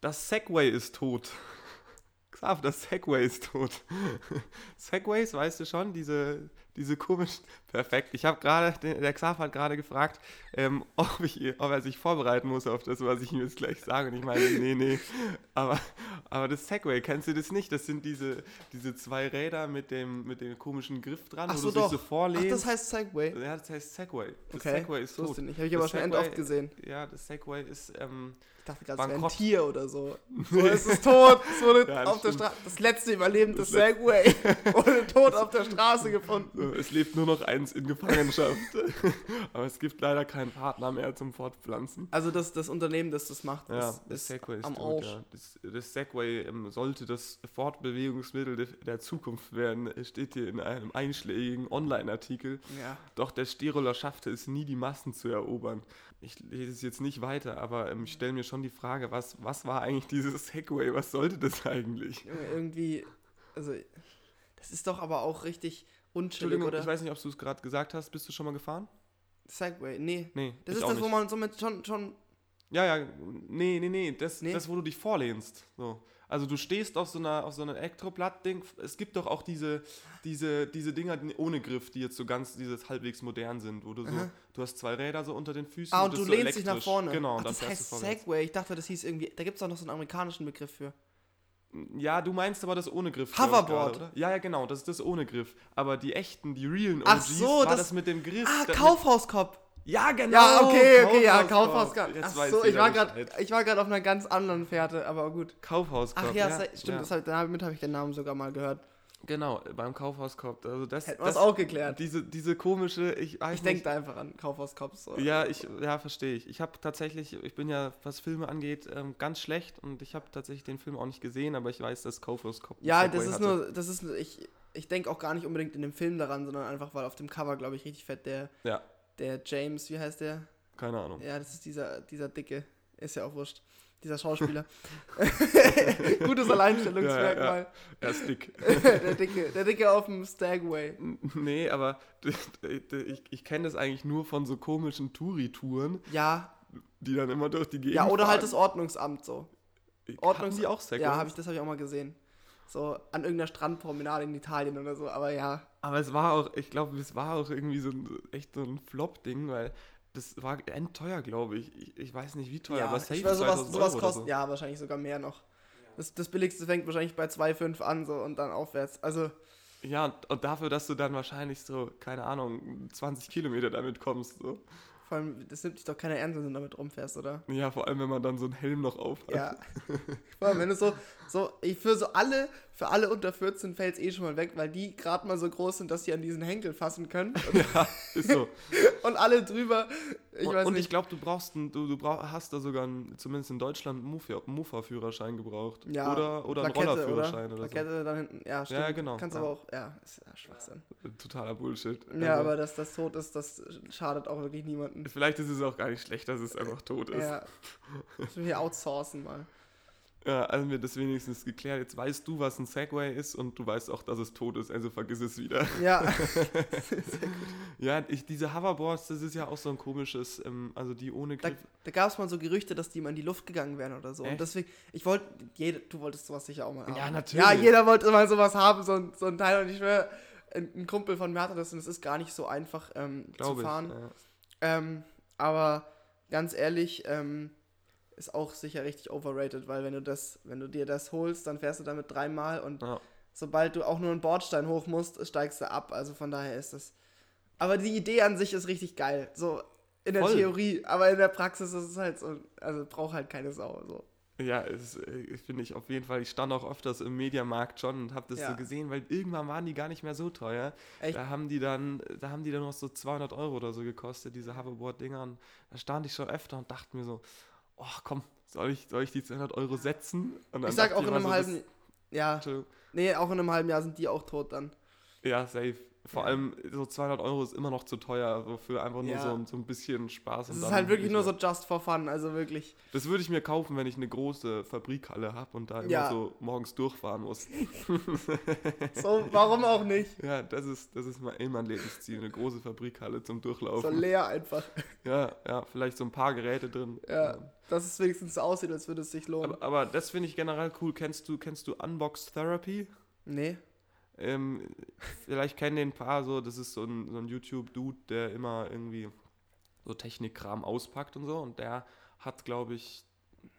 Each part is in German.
Das Segway ist tot. Xav, das Segway ist tot. Segways, weißt du schon, diese, diese komischen. Perfekt. Ich habe gerade, der Xav hat gerade gefragt, ähm, ob, ich, ob er sich vorbereiten muss auf das, was ich ihm jetzt gleich sage. Und ich meine, nee, nee. Aber, aber das Segway, kennst du das nicht? Das sind diese, diese zwei Räder mit dem, mit dem komischen Griff dran, Ach wo so, du doch. so vorlehnst. Ach, das heißt Segway. ja, das heißt Segway. Das Okay, Segway ist so tot. nicht. Habe ich aber Das schon Segway- oft gesehen. Ja, das Segway ist, ähm, Ich dachte gerade, es wäre ein. Tier oder so. So, es ist tot. Es wurde Ja, das auf der stimmt. Straße. Das letzte überlebende Segway wurde tot auf der Straße gefunden. Es lebt nur noch eins in Gefangenschaft. Aber es gibt leider keinen Partner mehr zum Fortpflanzen. Also das, das Unternehmen, das das macht, Ja, das ist Segway ist am tot, Arsch. ja. Das, das Segway ähm, sollte das Fortbewegungsmittel de, der Zukunft werden, Es steht hier in einem einschlägigen Online-Artikel. Ja. Doch der Steroler schaffte es nie, die Massen zu erobern. Ich lese es jetzt nicht weiter, aber ähm, ich stelle mir schon die Frage, was, was war eigentlich dieses Segway? Was sollte das eigentlich? Irgendwie, also das ist doch aber auch richtig Entschuldigung, oder? ich weiß nicht, ob du es gerade gesagt hast. Bist du schon mal gefahren? Segway, nee. Nee, Das ist das, wo nicht. man somit schon, schon Ja, ja, nee, nee, nee, das, Nee? das wo du dich vorlehnst. So. Also du stehst auf so einer, auf so einem Elektroblatt-Ding. Es gibt doch auch diese, diese, diese Dinger ohne Griff, die jetzt so ganz, dieses halbwegs modern sind, wo du so, Aha. du hast zwei Räder so unter den Füßen. Ah, und das du so lehnst dich nach vorne. Genau, Ach, und das heißt. Segway. Ich dachte, das hieß irgendwie, da gibt es auch noch so einen amerikanischen Begriff für. Ja, du meinst aber das ohne Griff. Hoverboard. oder? Ja, ja, genau, das ist das ohne Griff. Aber die echten, die realen Ach OGs, so, war das- das, mit dem Griff. Ah, Kaufhauskopf. Ja, genau. Ja, okay, okay, ja. Kaufhauskopf. Ach so, ich war gerade ich war gerade auf einer ganz anderen Fährte, aber gut. Kaufhauskorb. Ach ja, se- stimmt, ja. Das damit habe ich den Namen sogar mal gehört. Genau, beim Kaufhauskorb. Also das, Hätten das auch geklärt. Diese, diese komische, ich Ich denke da einfach an Kaufhauskopf. So. Ja, ich, ja, verstehe ich. Ich habe tatsächlich, ich bin ja, was Filme angeht, ähm, ganz schlecht und ich habe tatsächlich den Film auch nicht gesehen, aber ich weiß, dass Kaufhauskorb. Ja, das ist hatte. nur, das ist, ich, ich denke auch gar nicht unbedingt in dem Film daran, sondern einfach, weil auf dem Cover, glaube ich, richtig fett der, Ja, der James, wie heißt der? keine Ahnung. Ja, das ist dieser, dieser Dicke, ist ja auch wurscht. Dieser Schauspieler. Gutes Alleinstellungsmerkmal. Er ist dick. der Dicke, der Dicke auf dem Stagway. nee, aber ich, ich kenne das eigentlich nur von so komischen Touri-Touren, Ja, die dann immer durch die Gegend ja, oder halt fahren. das Ordnungsamt so. Hatten Ordnungs die auch Segways? Ja, hab ich, das habe ich auch mal gesehen. So an irgendeiner Strandpromenade in Italien oder so, aber ja. Aber es war auch, ich glaube, es war auch irgendwie so ein, echt so ein Flop-Ding, weil das war endteuer, glaube ich. ich. Ich weiß nicht, wie teuer, ja, aber safe ich weiß, sowas, 2000 sowas kostet, so. ja, wahrscheinlich sogar mehr noch. Das, das billigste fängt wahrscheinlich bei 2,5 an so und dann aufwärts. Also, Ja, und, und dafür, dass du dann wahrscheinlich so, keine Ahnung, 20 Kilometer damit kommst. So. vor allem, das nimmt dich doch keiner ernst, wenn du damit rumfährst, oder? Ja, vor allem, wenn man dann so einen Helm noch auf hat. Ja. Vor allem, wenn du so, so, ich für so alle, für alle unter 14 fällt es eh schon mal weg, weil die gerade mal so groß sind, dass sie an diesen Henkel fassen können. ja ist so. Und alle drüber, ich und und ich glaube, du brauchst einen, du, du brauch, hast da sogar einen, zumindest in Deutschland einen Mofa-Führerschein gebraucht. Ja, oder oder einen Rollerführerschein oder, Plakette dann hinten, ja, stimmt. Ja, genau, Kannst ja. aber auch, ja, ist ja Schwachsinn. so. Totaler Bullshit. Ja, Also, aber dass das tot ist, das schadet auch wirklich niemandem. Vielleicht ist es auch gar nicht schlecht, dass es einfach tot ist. Ja. Müssen wir hier outsourcen mal. Ja, also wir das wenigstens geklärt. Jetzt weißt du, was ein Segway ist und du weißt auch, dass es tot ist, also vergiss es wieder. Ja. Ja, ich, diese Hoverboards, das ist ja auch so ein komisches, ähm, also die ohne Da, Griff. da gab es mal so Gerüchte, dass die mal in die Luft gegangen wären oder so. Echt? Und deswegen, ich wollte, du wolltest sowas sicher auch mal haben. Ja, natürlich. Ja, jeder wollte mal sowas haben, so ein, so ein Teil. Und ich schwöre, ein, Kumpel von mir hatte das und es ist gar nicht so einfach ähm, zu Glaube ich. fahren. Ja. Ähm, aber ganz ehrlich, ähm, ist auch sicher richtig overrated, weil wenn du das, wenn du dir das holst, dann fährst du damit dreimal und Ja. sobald du auch nur einen Bordstein hoch musst, steigst du ab. Also von daher ist das. Aber die Idee an sich ist richtig geil. So in der Voll. Theorie, aber in der Praxis ist es halt so, also braucht halt keine Sau. So. Ja, es äh, finde ich auf jeden Fall. Ich stand auch öfters im Mediamarkt schon und habe das Ja. so gesehen, weil irgendwann waren die gar nicht mehr so teuer. Echt? Da haben die dann, da haben die dann noch so 200 Euro oder so gekostet, diese Hoverboard-Dinger. Und da stand ich schon öfter und dachte mir so, oh komm, soll ich, soll ich die 200 Euro setzen? Und Ich sag auch in einem so, halben. Ja, nee, auch in einem halben Jahr sind die auch tot dann. Ja, safe. Vor allem so 200 Euro ist immer noch zu teuer, so für einfach nur Ja. so, ein- so ein bisschen Spaß. Das ist halt wirklich nur so just for fun, also wirklich. Das würde ich mir kaufen, wenn ich eine große Fabrikhalle habe und da immer Ja. so morgens durchfahren muss. So, warum auch nicht? Ja, das ist, das ist mein, eh mein Lebensziel, eine große Fabrikhalle zum So Durchlaufen. leer einfach. Ja, ja, vielleicht so ein paar Geräte drin. Ja, dass es wenigstens so aussieht, als würde es sich lohnen. Aber, aber das finde ich generell cool. Kennst du, kennst du Unbox Therapy? nee. Ähm, vielleicht kennen den ein paar so, das ist so ein, so ein YouTube-Dude, der immer irgendwie so Technikkram auspackt und so. Und der hat, glaube ich,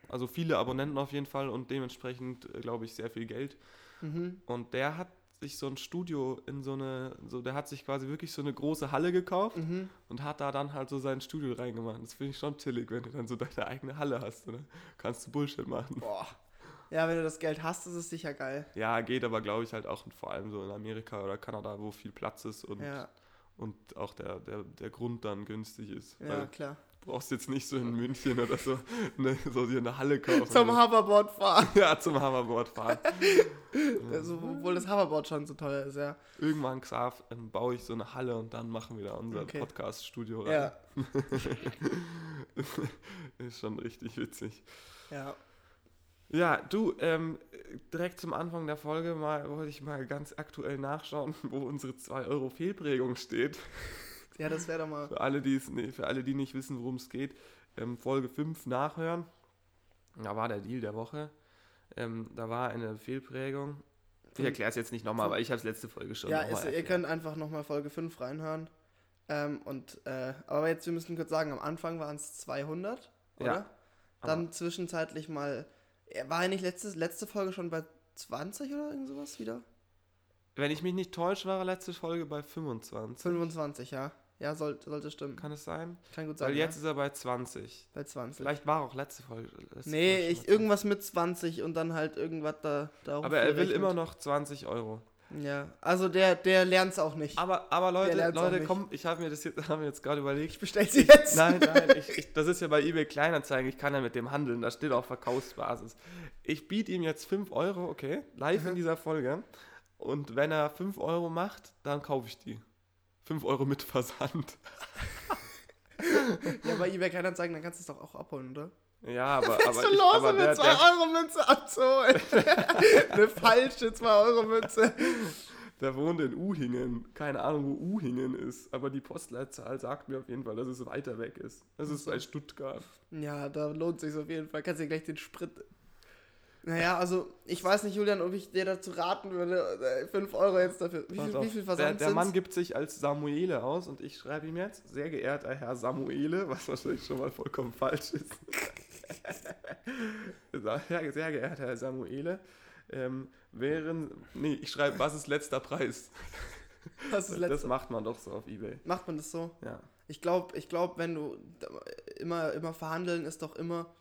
also viele Abonnenten auf jeden Fall und dementsprechend, äh, glaube ich, sehr viel Geld. Mhm. Und der hat sich so ein Studio in so eine, so der hat sich quasi wirklich so eine große Halle gekauft Mhm. und hat da dann halt so sein Studio reingemacht. Das finde ich schon chillig, wenn du dann so deine eigene Halle hast, oder? Kannst du Bullshit machen. Boah. Ja, wenn du das Geld hast, ist es sicher geil. Ja, geht aber, glaube ich, halt auch vor allem so in Amerika oder Kanada, wo viel Platz ist und, Ja, und auch der, der, der Grund dann günstig ist. ja, klar. du brauchst jetzt nicht so in München oder so, eine, so dir eine Halle kaufen. Zum Hoverboard fahren. Ja, zum Hammerboard fahren. Also, obwohl das Hoverboard schon so teuer ist, ja. Irgendwann, Xav, ähm, baue ich so eine Halle und dann machen wir da unser Okay. Podcast-Studio rein. Ja, Ist schon richtig witzig. ja. Ja, du, ähm, direkt zum Anfang der Folge mal wollte ich mal ganz aktuell nachschauen, wo unsere 2 Euro Fehlprägung steht. Ja, das wäre doch mal. Für alle, nee, für alle, die nicht wissen, worum es geht, ähm, Folge 5 nachhören. Da war der Deal der Woche. Ähm, da war eine Fehlprägung. Ich erkläre es jetzt nicht nochmal, aber ich habe es letzte Folge schon Ja, ist, ihr könnt einfach nochmal Folge 5 reinhören. Ähm, und, äh, aber jetzt, wir müssen kurz sagen, am Anfang waren es 200, oder? Ja, Dann zwischenzeitlich mal, war ja nicht letzte, letzte Folge schon bei 20 oder irgend sowas wieder? Wenn ich mich nicht täusche, war letzte Folge bei 25. 25, ja. Ja, soll, sollte stimmen. Kann, Kann es sein? gut sein. Weil jetzt ja. ist er bei 20. bei 20. Vielleicht war auch letzte Folge. Letzte nee, Folge ich, irgendwas mit 20 und dann halt irgendwas da darauf Aber er will immer noch 20 Euro. Ja, also der, der lernt es auch nicht. Aber, aber Leute, Leute, komm, ich habe mir das jetzt, hab mir jetzt gerade überlegt. ich bestell sie jetzt. Nein, nein, ich, ich, das ist ja bei eBay Kleinanzeigen, ich kann ja mit dem handeln, da steht auch Verkaufsbasis. Ich biete ihm jetzt 5 Euro, okay, live in dieser Folge. Und wenn er 5 Euro macht, dann kaufe ich die. 5 Euro mit Versand. Ja, bei eBay Kleinanzeigen, dann kannst du es doch auch abholen, oder? Ja, aber, Was aber, ich, los, aber um der, eine der, 2-Euro-Münze abzuholen? eine falsche 2-Euro-Münze. der wohnt in Uhingen. Keine Ahnung, wo Uhingen ist. Aber die Postleitzahl sagt mir auf jeden Fall, dass es weiter weg ist. Das ist bei Stuttgart. Ja, da lohnt sich auf jeden Fall. Kannst dir gleich den Sprit. Naja, also ich weiß nicht, Julian, ob ich dir dazu raten würde, 5 Euro jetzt dafür. Wie viel, wie viel der, Versand der Mann sind's? gibt sich als Samuele aus und ich schreibe ihm jetzt, sehr geehrter Herr Samuele, was wahrscheinlich schon mal vollkommen falsch ist. sehr, sehr geehrter Herr Samuele, ähm, wären, nee, ich schreibe, was ist letzter Preis? Das ist Das letzte. macht man doch so auf Ebay. Macht man das so? Ja. Ich glaube, ich glaub, wenn du immer, immer verhandeln, ist doch immer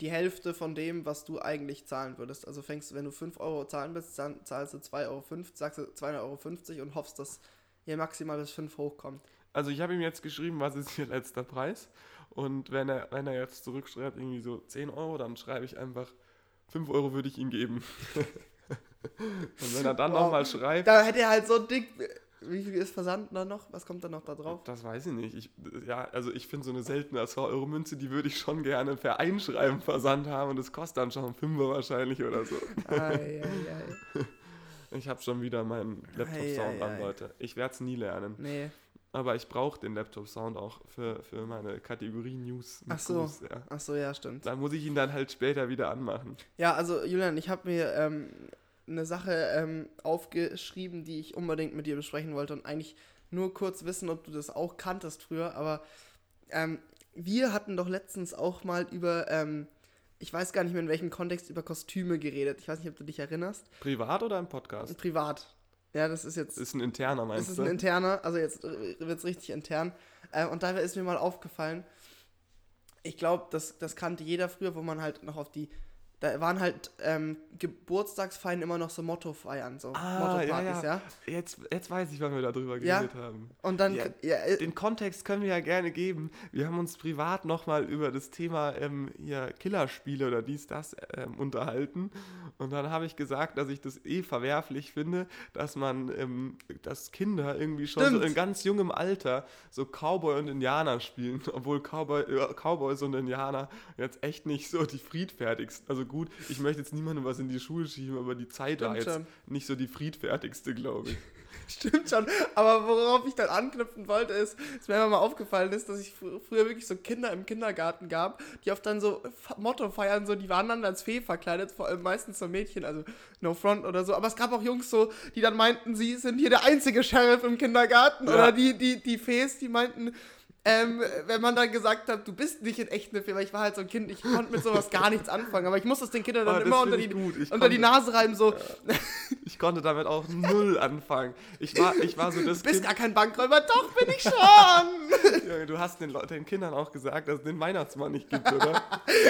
die Hälfte von dem, was du eigentlich zahlen würdest. Also fängst du, wenn du 5 Euro zahlen willst, dann zahlst du 2,50 Euro, sagst du 2,50 Euro und hoffst, dass ihr maximal bis 5 hochkommt. Also ich habe ihm jetzt geschrieben, was ist Ihr letzter Preis? Und wenn er, wenn er jetzt zurückschreibt, irgendwie so 10 Euro, dann schreibe ich einfach, 5 Euro würde ich ihm geben. und wenn er dann Wow. nochmal schreibt, Da hätte er halt so dick. Wie viel ist Versand da noch? Was kommt da noch da drauf? Das weiß ich nicht. Ich, ja, also ich finde so eine seltene 2-Euro-Münze, die würde ich schon gerne per Einschreiben versandt haben und das kostet dann schon 5 wahrscheinlich oder so. Ei, ei, ei. Ich habe schon wieder meinen Laptop-Sound an. Leute. Ich werde es nie lernen. Nee. Aber ich brauche den Laptop-Sound auch für, für meine Kategorie News. Ach so. Gruß, ja. Ach so, ja, stimmt. Da muss ich ihn dann halt später wieder anmachen. Ja, also Julian, ich habe mir ähm, eine Sache ähm, aufgeschrieben, die ich unbedingt mit dir besprechen wollte und eigentlich nur kurz wissen, ob du das auch kanntest früher, aber ähm, wir hatten doch letztens auch mal über, ähm, ich weiß gar nicht mehr in welchem Kontext, über Kostüme geredet. Ich weiß nicht, ob du dich erinnerst. Privat oder im Podcast? Privat. Ja, das ist jetzt. Ist ein interner, Das meinst ist du? ein interner, also jetzt wird es richtig intern. Äh, und dabei ist mir mal aufgefallen, ich glaube, das, das kannte jeder früher, wo man halt noch auf die da waren halt ähm, Geburtstagsfeiern immer noch so Motto-Feiern, so Ah, ja, Motto-Partys, ja. Jetzt, jetzt weiß ich, wann wir darüber Ja. geredet haben. Und dann, Ja, ja, äh, Den Kontext können wir ja gerne geben. Wir haben uns privat nochmal über das Thema ähm, hier Killerspiele oder dies, das ähm, unterhalten. Und dann habe ich gesagt, dass ich das eh verwerflich finde, dass man, ähm, dass Kinder irgendwie schon so in ganz jungem Alter so Cowboy und Indianer spielen, obwohl Cowboy, äh, Cowboys und Indianer jetzt echt nicht so die friedfertigsten. Also gut, ich möchte jetzt niemandem was in die Schuhe schieben, aber die Zeit war jetzt schon. nicht so die friedfertigste, glaube ich. Stimmt schon, aber worauf ich dann anknüpfen wollte, ist, dass mir immer mal aufgefallen ist, dass ich fr früher wirklich so Kinder im Kindergarten gab, die oft dann so F- Motto feiern, so, die waren dann als Fee verkleidet, vor allem meistens so Mädchen, also No Front oder so, aber es gab auch Jungs so, die dann meinten, sie sind hier der einzige Sheriff im Kindergarten Ja. oder die, die, die Fees, die meinten, ähm, wenn man dann gesagt hat, du bist nicht in echt eine weil ich war halt so ein Kind, ich konnte mit sowas gar nichts anfangen, aber ich musste es den Kindern dann Oh, immer unter die, unter die konnte- Nase reiben, so, Ich konnte damit auch null anfangen. Ich war, ich war so das du bist Kind. gar kein Bankräuber, doch bin ich schon! Junge, du hast den, den Kindern auch gesagt, dass es den Weihnachtsmann nicht gibt, oder?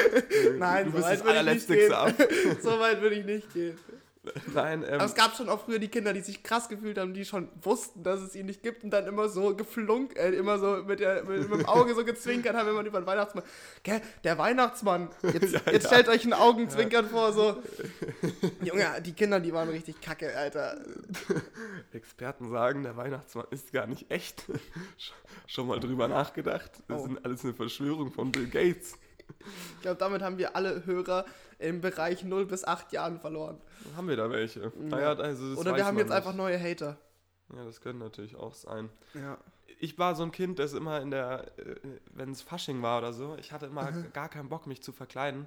Nein, du so bist weit das allerletzte gehen. so weit würde ich nicht gehen. Nein, ähm, Aber es gab schon auch früher die Kinder, die sich krass gefühlt haben, die schon wussten, dass es ihn nicht gibt und dann immer so geflunkt, äh, immer so mit, der, mit, mit dem Auge so gezwinkert haben, wenn man über den Weihnachtsmann. Gell, der Weihnachtsmann. Jetzt, Ja, jetzt ja. stellt euch ein Augenzwinkern vor, so. Junge, die Kinder, die waren richtig kacke, Alter. Experten sagen, der Weihnachtsmann ist gar nicht echt. Sch- Schon mal drüber nachgedacht. Das Oh. ist alles eine Verschwörung von Bill Gates. Ich glaube, damit haben wir alle Hörer im Bereich 0 bis 8 Jahren verloren. Haben wir da welche? Naja, also Oder wir haben jetzt nicht. einfach neue Hater. Ja, das könnte natürlich auch sein. Ja. Ich war so ein Kind, das immer in der, äh, wenn es Fasching war oder so, ich hatte immer Mhm. gar keinen Bock, mich zu verkleiden.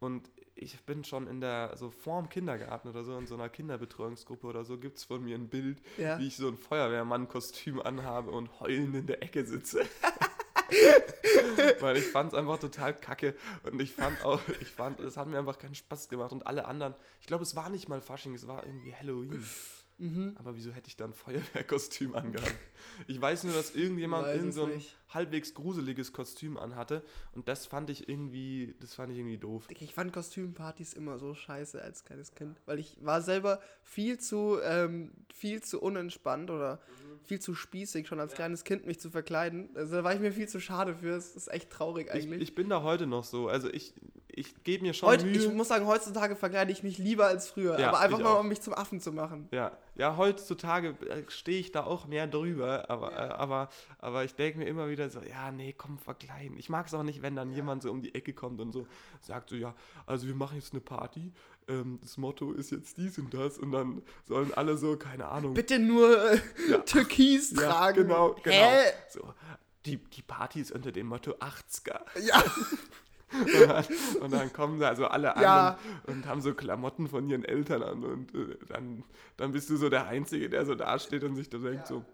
Und ich bin schon in der, so vorm Kindergarten oder so, in so einer Kinderbetreuungsgruppe oder so, gibt es von mir ein Bild, Ja. wie ich so ein Feuerwehrmann-Kostüm anhabe und heulend in der Ecke sitze. Weil ich fand es einfach total kacke und ich fand auch, ich fand, es hat mir einfach keinen Spaß gemacht und alle anderen, ich glaube, es war nicht mal Fasching, es war irgendwie Halloween. Mhm. Aber wieso hätte ich dann ein Feuerwehrkostüm angehabt? Ich weiß nur, dass irgendjemand es so ein nicht. halbwegs gruseliges Kostüm anhatte und das fand ich irgendwie, das fand ich irgendwie doof. Ich fand Kostümpartys immer so scheiße als kleines Kind, weil ich war selber viel zu, ähm, viel zu unentspannt oder viel zu spießig, schon als kleines Kind mich zu verkleiden. Also da war ich mir viel zu schade für. Es ist echt traurig Ich, eigentlich. ich bin da heute noch so. Also ich, ich gebe mir schon Heute, Mühe. ich muss sagen, heutzutage verkleide ich mich lieber als früher. Ja, aber einfach ich mal, auch. um mich zum Affen zu machen. ja, ja, heutzutage äh, stehe ich da auch mehr drüber, aber, äh, aber, aber ich denke mir immer wieder so, ja, nee, komm, verkleiden. Ich mag es auch nicht, wenn dann jemand so um die Ecke kommt und so sagt so, ja, also wir machen jetzt eine Party, ähm, das Motto ist jetzt dies und das und dann sollen alle so, keine Ahnung, Bitte nur äh, Ja. Türkis Ja, tragen. genau, genau. Hä? So, die, die Party ist unter dem Motto 80er. Ja, Und dann, und dann kommen da also alle an Ja. und, und haben so Klamotten von ihren Eltern an und äh, dann, dann bist du so der Einzige, der so dasteht und sich da denkt so,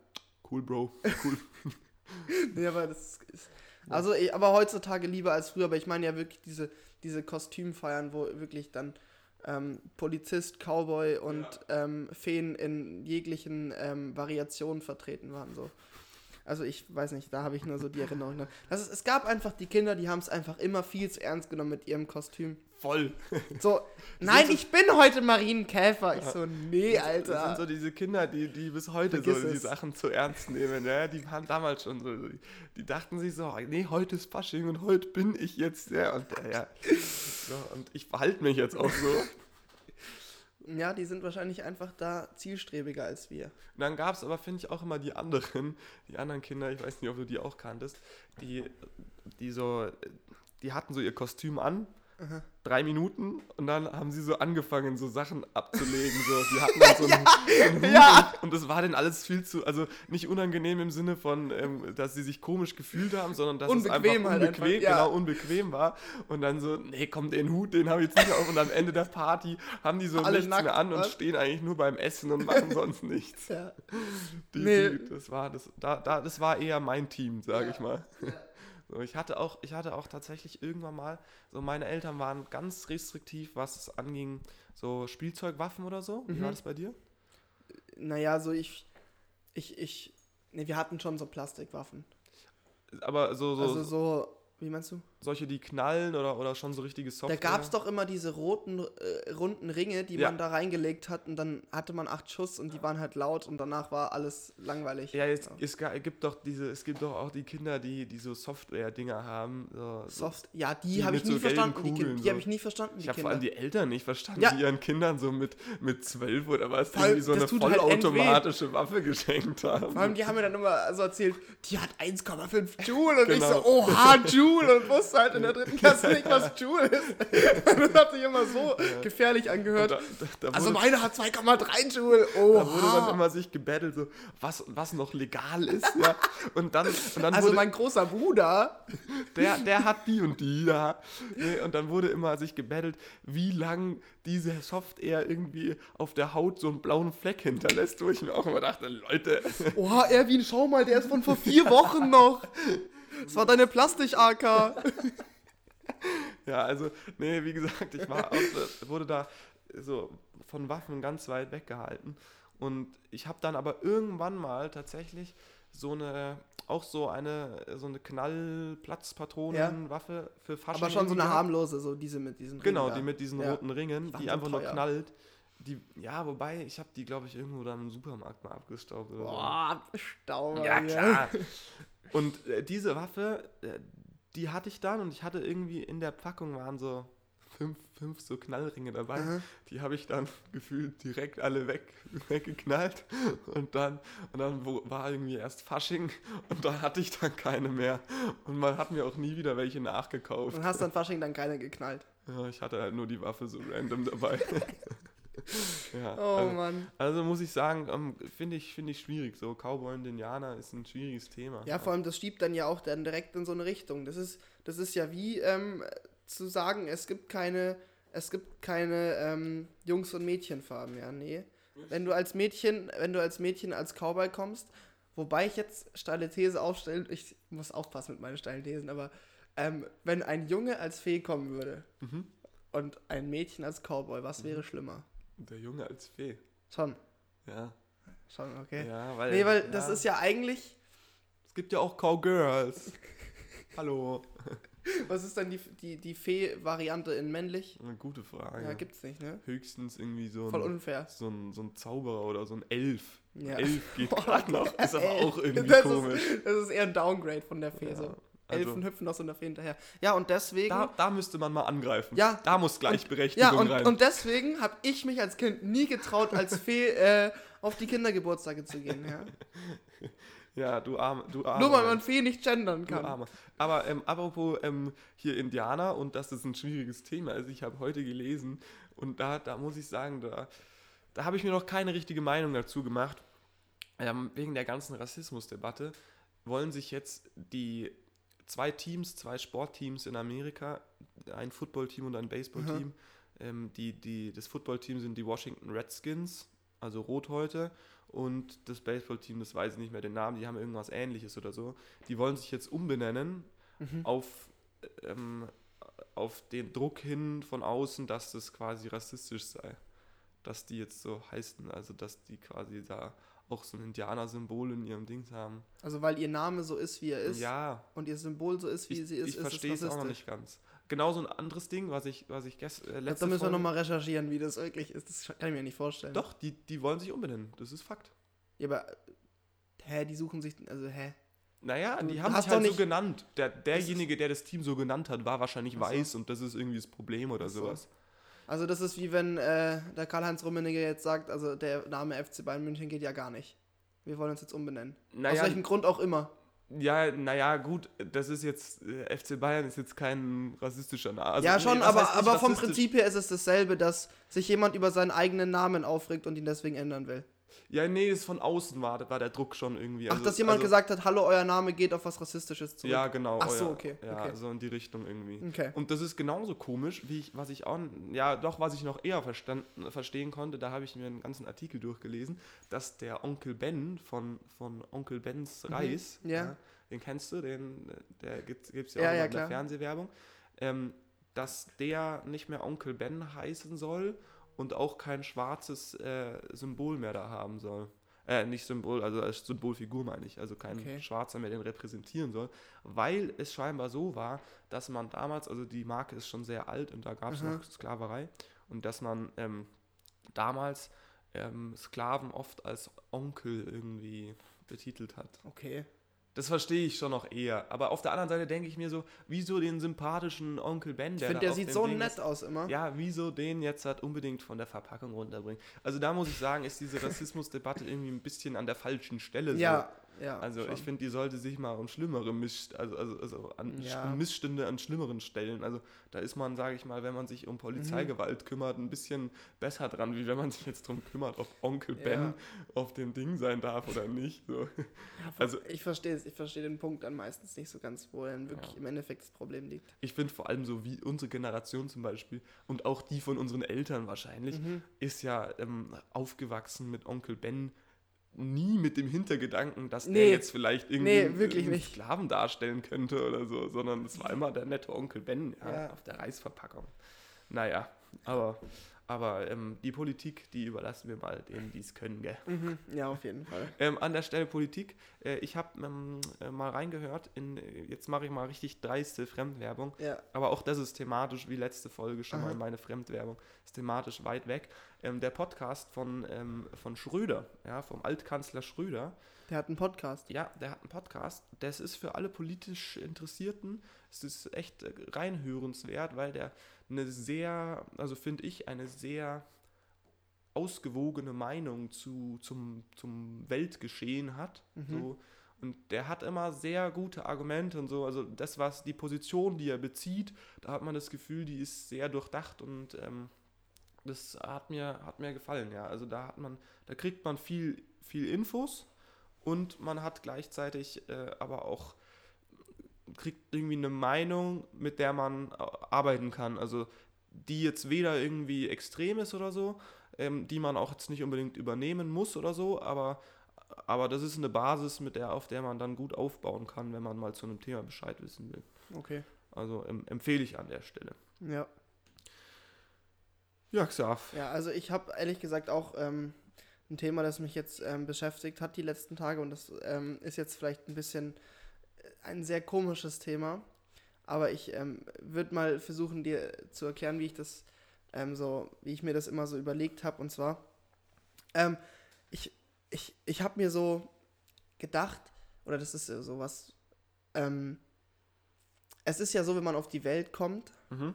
cool, Bro, cool. nee, aber das ist. Also, aber heutzutage lieber als früher. Aber ich meine ja wirklich diese, diese Kostümfeiern, wo wirklich dann ähm, Polizist, Cowboy und ähm, Feen in jeglichen ähm, Variationen vertreten waren. So. Also ich weiß nicht, da habe ich nur so die Erinnerung. dran. Ist, es gab einfach die Kinder, die haben es einfach immer viel zu ernst genommen mit ihrem Kostüm. Voll. So, nein, so- ich bin heute Marienkäfer. Ich so, nee, Das sind Alter. so diese Kinder, die, die bis heute Vergiss so die es. Sachen zu ernst nehmen. Ja, die waren damals schon so, die, die dachten sich so, nee, heute ist Fasching und heute bin ich jetzt der und der. Ja. So, und ich verhalte mich jetzt auch so. Ja, die sind wahrscheinlich einfach da zielstrebiger als wir. Und dann gab es aber, finde ich, auch immer die anderen, die anderen Kinder, ich weiß nicht, ob du die auch kanntest, die, die so, die hatten so ihr Kostüm an, drei Minuten und dann haben sie so angefangen, so Sachen abzulegen. So. Die hatten dann so einen, so einen Hut ja. und, und das war denen alles viel zu, also nicht unangenehm im Sinne von, ähm, dass sie sich komisch gefühlt haben, sondern dass Unbequem es einfach halt unbequem, einfach, ja. genau, unbequem war. Und dann so, nee, komm, den Hut, den habe ich jetzt nicht auf. Und am Ende der Party haben die so Alle nichts nackt, mehr an und was? stehen eigentlich nur beim Essen und machen sonst nichts. Ja. Die, Nee. die, das war das, da, da, das war eher mein Team, sage ich mal. So, ich hatte auch, ich hatte auch tatsächlich irgendwann mal, so meine Eltern waren ganz restriktiv, was es anging, so Spielzeugwaffen oder so. Wie Mhm. war das bei dir? Naja, so ich, ich, ich, ne, wir hatten schon so Plastikwaffen. Aber so, so, also so, Wie meinst du? Solche, die knallen oder, oder schon so richtige Da Software? gab es doch immer diese roten, äh, runden Ringe, die Ja. man da reingelegt hat und dann hatte man acht Schuss und die waren halt laut und danach war alles langweilig. Ja, es, es ga- gibt doch diese, es gibt doch auch die Kinder, die, die so Software-Dinger haben. So, so. Soft, ja, die, Die habe ich so verstanden. Die, Kugeln die so. habe ich nie verstanden, die Ich habe vor allem die Eltern nicht verstanden, Ja. die ihren Kindern so mit, mit zwölf oder was, irgendwie so eine halt vollautomatische Waffe geschenkt haben. Vor allem, die haben mir dann immer so erzählt, die hat 1,5 Joule und ich Genau. so, oha, Joule und wusste halt in der dritten Klasse nicht, was Joule ist. das hat sich immer so gefährlich angehört. da, da, da Also meine hat 2,3 Joule, da wurde dann immer sich gebettelt, so, was, was noch legal ist. Ja. Und dann, und dann Also wurde, mein großer Bruder, der, der hat die und die, ja. Und dann wurde immer sich gebettelt, wie lang diese Software irgendwie auf der Haut so einen blauen Fleck hinterlässt, wo ich mir auch immer dachte, Leute, oha, Erwin, schau mal, der ist von vor vier Wochen noch. Das war deine Plastik-AK. Ja, also, nee, wie gesagt, ich war auch, so- wurde da so von Waffen ganz weit weggehalten. Und ich habe dann aber irgendwann mal tatsächlich so eine, auch so eine, so eine Knallplatzpatronenwaffe für Fasching. Aber schon so eine harmlose, so diese mit diesen Genau, Ringen die da. mit diesen Ja. roten Ringen, die so einfach nur teuer. knallt. Die, ja, wobei, ich habe die, glaube ich, irgendwo dann im Supermarkt mal abgestaubt oder so. Boah, Stauber. Ja, klar. Und äh, diese Waffe, äh, die hatte ich dann und ich hatte irgendwie in der Packung waren so fünf, fünf so Knallringe dabei. Aha. Die habe ich dann gefühlt direkt alle weg, weggeknallt. Und dann, und dann war irgendwie erst Fasching und da hatte ich dann keine mehr. Und man hat mir auch nie wieder welche nachgekauft. Und hast dann Fasching dann keine geknallt. Ja, ich hatte halt nur die Waffe so random dabei. Ja, Oh also, Mann. also muss ich sagen, ähm, finde ich, finde ich schwierig. So Cowboy und Indianer ist ein schwieriges Thema. Ja, vor allem, das schiebt dann ja auch dann direkt in so eine Richtung. Das ist, das ist ja wie ähm, zu sagen, es gibt keine, es gibt keine ähm, Jungs- und Mädchenfarben, ja, nee. Wenn du als Mädchen, wenn du als Mädchen als Cowboy kommst, wobei ich jetzt steile These aufstelle, ich muss aufpassen mit meinen steilen Thesen, aber ähm, wenn ein Junge als Fee kommen würde Mhm. und ein Mädchen als Cowboy, was wäre schlimmer? Der Junge als Fee. Schon, Ja. schon, okay. Ja, weil. Nee, weil das ja, ist ja eigentlich, Es gibt ja auch Cowgirls. Hallo. was ist dann die, die, die Fee-Variante in männlich? Eine gute Frage. Ja, gibt's nicht, ne? Höchstens irgendwie so Voll ein, unfair. so, ein, so ein Zauberer oder so ein Elf. Ja. Elf geht gerade noch. Ist aber auch irgendwie das komisch. Ist, das ist eher ein Downgrade von der Fee. Ja, so. Also- Elfen hüpfen noch so einer Fee hinterher. Ja, und deswegen. Da, da müsste man mal angreifen. Ja. Da muss Gleichberechtigung ja, und, rein. und deswegen habe ich mich als Kind nie getraut, als Fee äh, auf die Kindergeburtstage zu gehen. Ja. ja, du arme. Du arme Nur weil man Fee nicht gendern Du kann. Arme. Aber ähm, apropos ähm, hier Indianer und das ist ein schwieriges Thema. Also ich habe heute gelesen und da, da muss ich sagen, da, da habe ich mir noch keine richtige Meinung dazu gemacht. Ähm, wegen der ganzen Rassismusdebatte wollen sich jetzt die zwei Teams, zwei Sportteams in Amerika, ein Footballteam und ein Baseballteam, ähm, die, die, das Footballteam sind die Washington Redskins, also Rothäute, und das Baseballteam, das weiß ich nicht mehr den Namen, die haben irgendwas ähnliches oder so. Die wollen sich jetzt umbenennen Mhm. auf, ähm, auf den Druck hin von außen, dass das quasi rassistisch sei. Dass die jetzt so heißen, also dass die quasi da auch so ein Indianer-Symbol in ihrem Dings haben. Also, weil ihr Name so ist, wie er ist. Ja, Und ihr Symbol so ist, wie ich, sie ist, ich verstehe es auch noch nicht ganz. Genauso ein anderes Ding, was ich, was ich gest, äh, letzte Da müssen wir nochmal recherchieren, wie das wirklich ist. Das kann ich mir nicht vorstellen. Doch, die, die wollen sich umbenennen, das ist Fakt. Ja, aber. Hä, die suchen sich. Also, hä? Naja, die haben sich halt so genannt. Der, derjenige, der das Team so genannt hat, war wahrscheinlich so. weiß und das ist irgendwie das Problem oder Ach so. Also, das ist wie wenn äh, der Karl-Heinz Rummenigge jetzt sagt, also der Name FC Bayern München geht ja gar nicht. Wir wollen uns jetzt umbenennen. Aus Naja, welchem Grund auch immer. Ja, naja, gut, das ist jetzt, äh, FC Bayern ist jetzt kein rassistischer Name. Also, ja, nee, schon, was aber, aber vom? Prinzip her ist es dasselbe, dass sich jemand über seinen eigenen Namen aufregt und ihn deswegen ändern will. Ja, nee, das von außen war, war der Druck schon irgendwie. Ach, also- dass jemand also, gesagt hat, hallo, euer Name geht auf was Rassistisches zurück. Ja, genau. Ach so, euer- okay, Ja, okay. so in die Richtung irgendwie. Okay. Und das ist genauso komisch, wie ich, was ich auch, ja, doch, was ich noch eher verstanden, verstehen konnte, da habe ich mir einen ganzen Artikel durchgelesen, dass der Onkel Ben von, von Onkel Bens Reis, Mhm. ja. den kennst du, den, der gibt es ja, Ja, auch immer ja, in der. Fernsehwerbung, ähm, dass der nicht mehr Onkel Ben heißen soll und auch kein schwarzes äh, Symbol mehr da haben soll. Äh, nicht Symbol, also als Symbolfigur meine ich. Also kein Okay. Schwarzer mehr den repräsentieren soll. Weil es scheinbar so war, dass man damals, also die Marke ist schon sehr alt und da gab es noch Sklaverei. Und dass man ähm, damals ähm, Sklaven oft als Onkel irgendwie betitelt hat. Okay. Das verstehe ich schon noch eher. Aber auf der anderen Seite denke ich mir so, wieso den sympathischen Onkel Ben, Ich der finde, da der sieht so Ding nett ist, aus immer. ja, wieso den jetzt halt unbedingt von der Verpackung runterbringen? Also da muss ich sagen, ist diese Rassismusdebatte irgendwie ein bisschen an der falschen Stelle. So. Ja. Also schon. ich finde, die sollte sich mal um schlimmere Misch, also, also, also an Ja. Missstände an schlimmeren Stellen. Also da ist man, sage ich mal, wenn man sich um Polizeigewalt Mhm. kümmert, ein bisschen besser dran, wie wenn man sich jetzt darum kümmert, ob Onkel Ja. Ben auf dem Ding sein darf oder nicht. So. Also- ich verstehe es, ich verstehe den Punkt dann meistens nicht so ganz, wo dann wirklich im Endeffekt das Problem liegt. Ich finde vor allem so wie unsere Generation zum Beispiel und auch die von unseren Eltern wahrscheinlich, Mhm. ist ja ähm, aufgewachsen mit Onkel Ben nie mit dem Hintergedanken, dass der Nee. jetzt vielleicht irgendwie Nee, einen- wirklich einen nicht. Sklaven darstellen könnte oder so, sondern es war immer der nette Onkel Ben ja, Ja. auf der Reisverpackung. Naja, aber, aber ähm, die Politik, die überlassen wir mal denen, die es können, gell? Mhm. Ja, auf jeden Fall. Ähm, an der Stelle Politik. Äh, ich habe ähm, äh, mal reingehört, in, äh, jetzt mache ich mal richtig dreiste Fremdwerbung. Ja. Aber auch das ist thematisch, wie letzte Folge schon Aha. mal meine Fremdwerbung, ist thematisch weit weg. Ähm, der Podcast von, ähm, von Schröder, ja, vom Altkanzler Schröder, Der hat einen Podcast. ja, der hat einen Podcast. Das ist für alle politisch Interessierten, es ist echt äh, reinhörenswert, weil der eine sehr, also finde ich, eine sehr ausgewogene Meinung zu, zum, zum Weltgeschehen hat. Mhm. So. Und der hat immer sehr gute Argumente und so. Also das, was die Position, die er bezieht, da hat man das Gefühl, die ist sehr durchdacht und ähm, das hat mir, hat mir gefallen, ja. Also da hat man, da kriegt man viel, viel Infos und man hat gleichzeitig äh, aber auch kriegt irgendwie eine Meinung, mit der man äh, arbeiten kann. Also die jetzt weder irgendwie extrem ist oder so, ähm, die man auch jetzt nicht unbedingt übernehmen muss oder so, aber, aber das ist eine Basis, mit der, auf der man dann gut aufbauen kann, wenn man mal zu einem Thema Bescheid wissen will. Okay. Also ähm, empfehle ich an der Stelle. Ja. Ja, Xav. Ja, also ich habe ehrlich gesagt auch ähm, ein Thema, das mich jetzt ähm, beschäftigt hat die letzten Tage und das ähm, ist jetzt vielleicht ein bisschen ein sehr komisches Thema, aber ich ähm, würde mal versuchen, dir zu erklären, wie ich das ähm, so, wie ich mir das immer so überlegt habe und zwar, ähm, ich, ich, ich habe mir so gedacht, oder das ist ja sowas, ähm, es ist ja so, wenn man auf die Welt kommt, Mhm.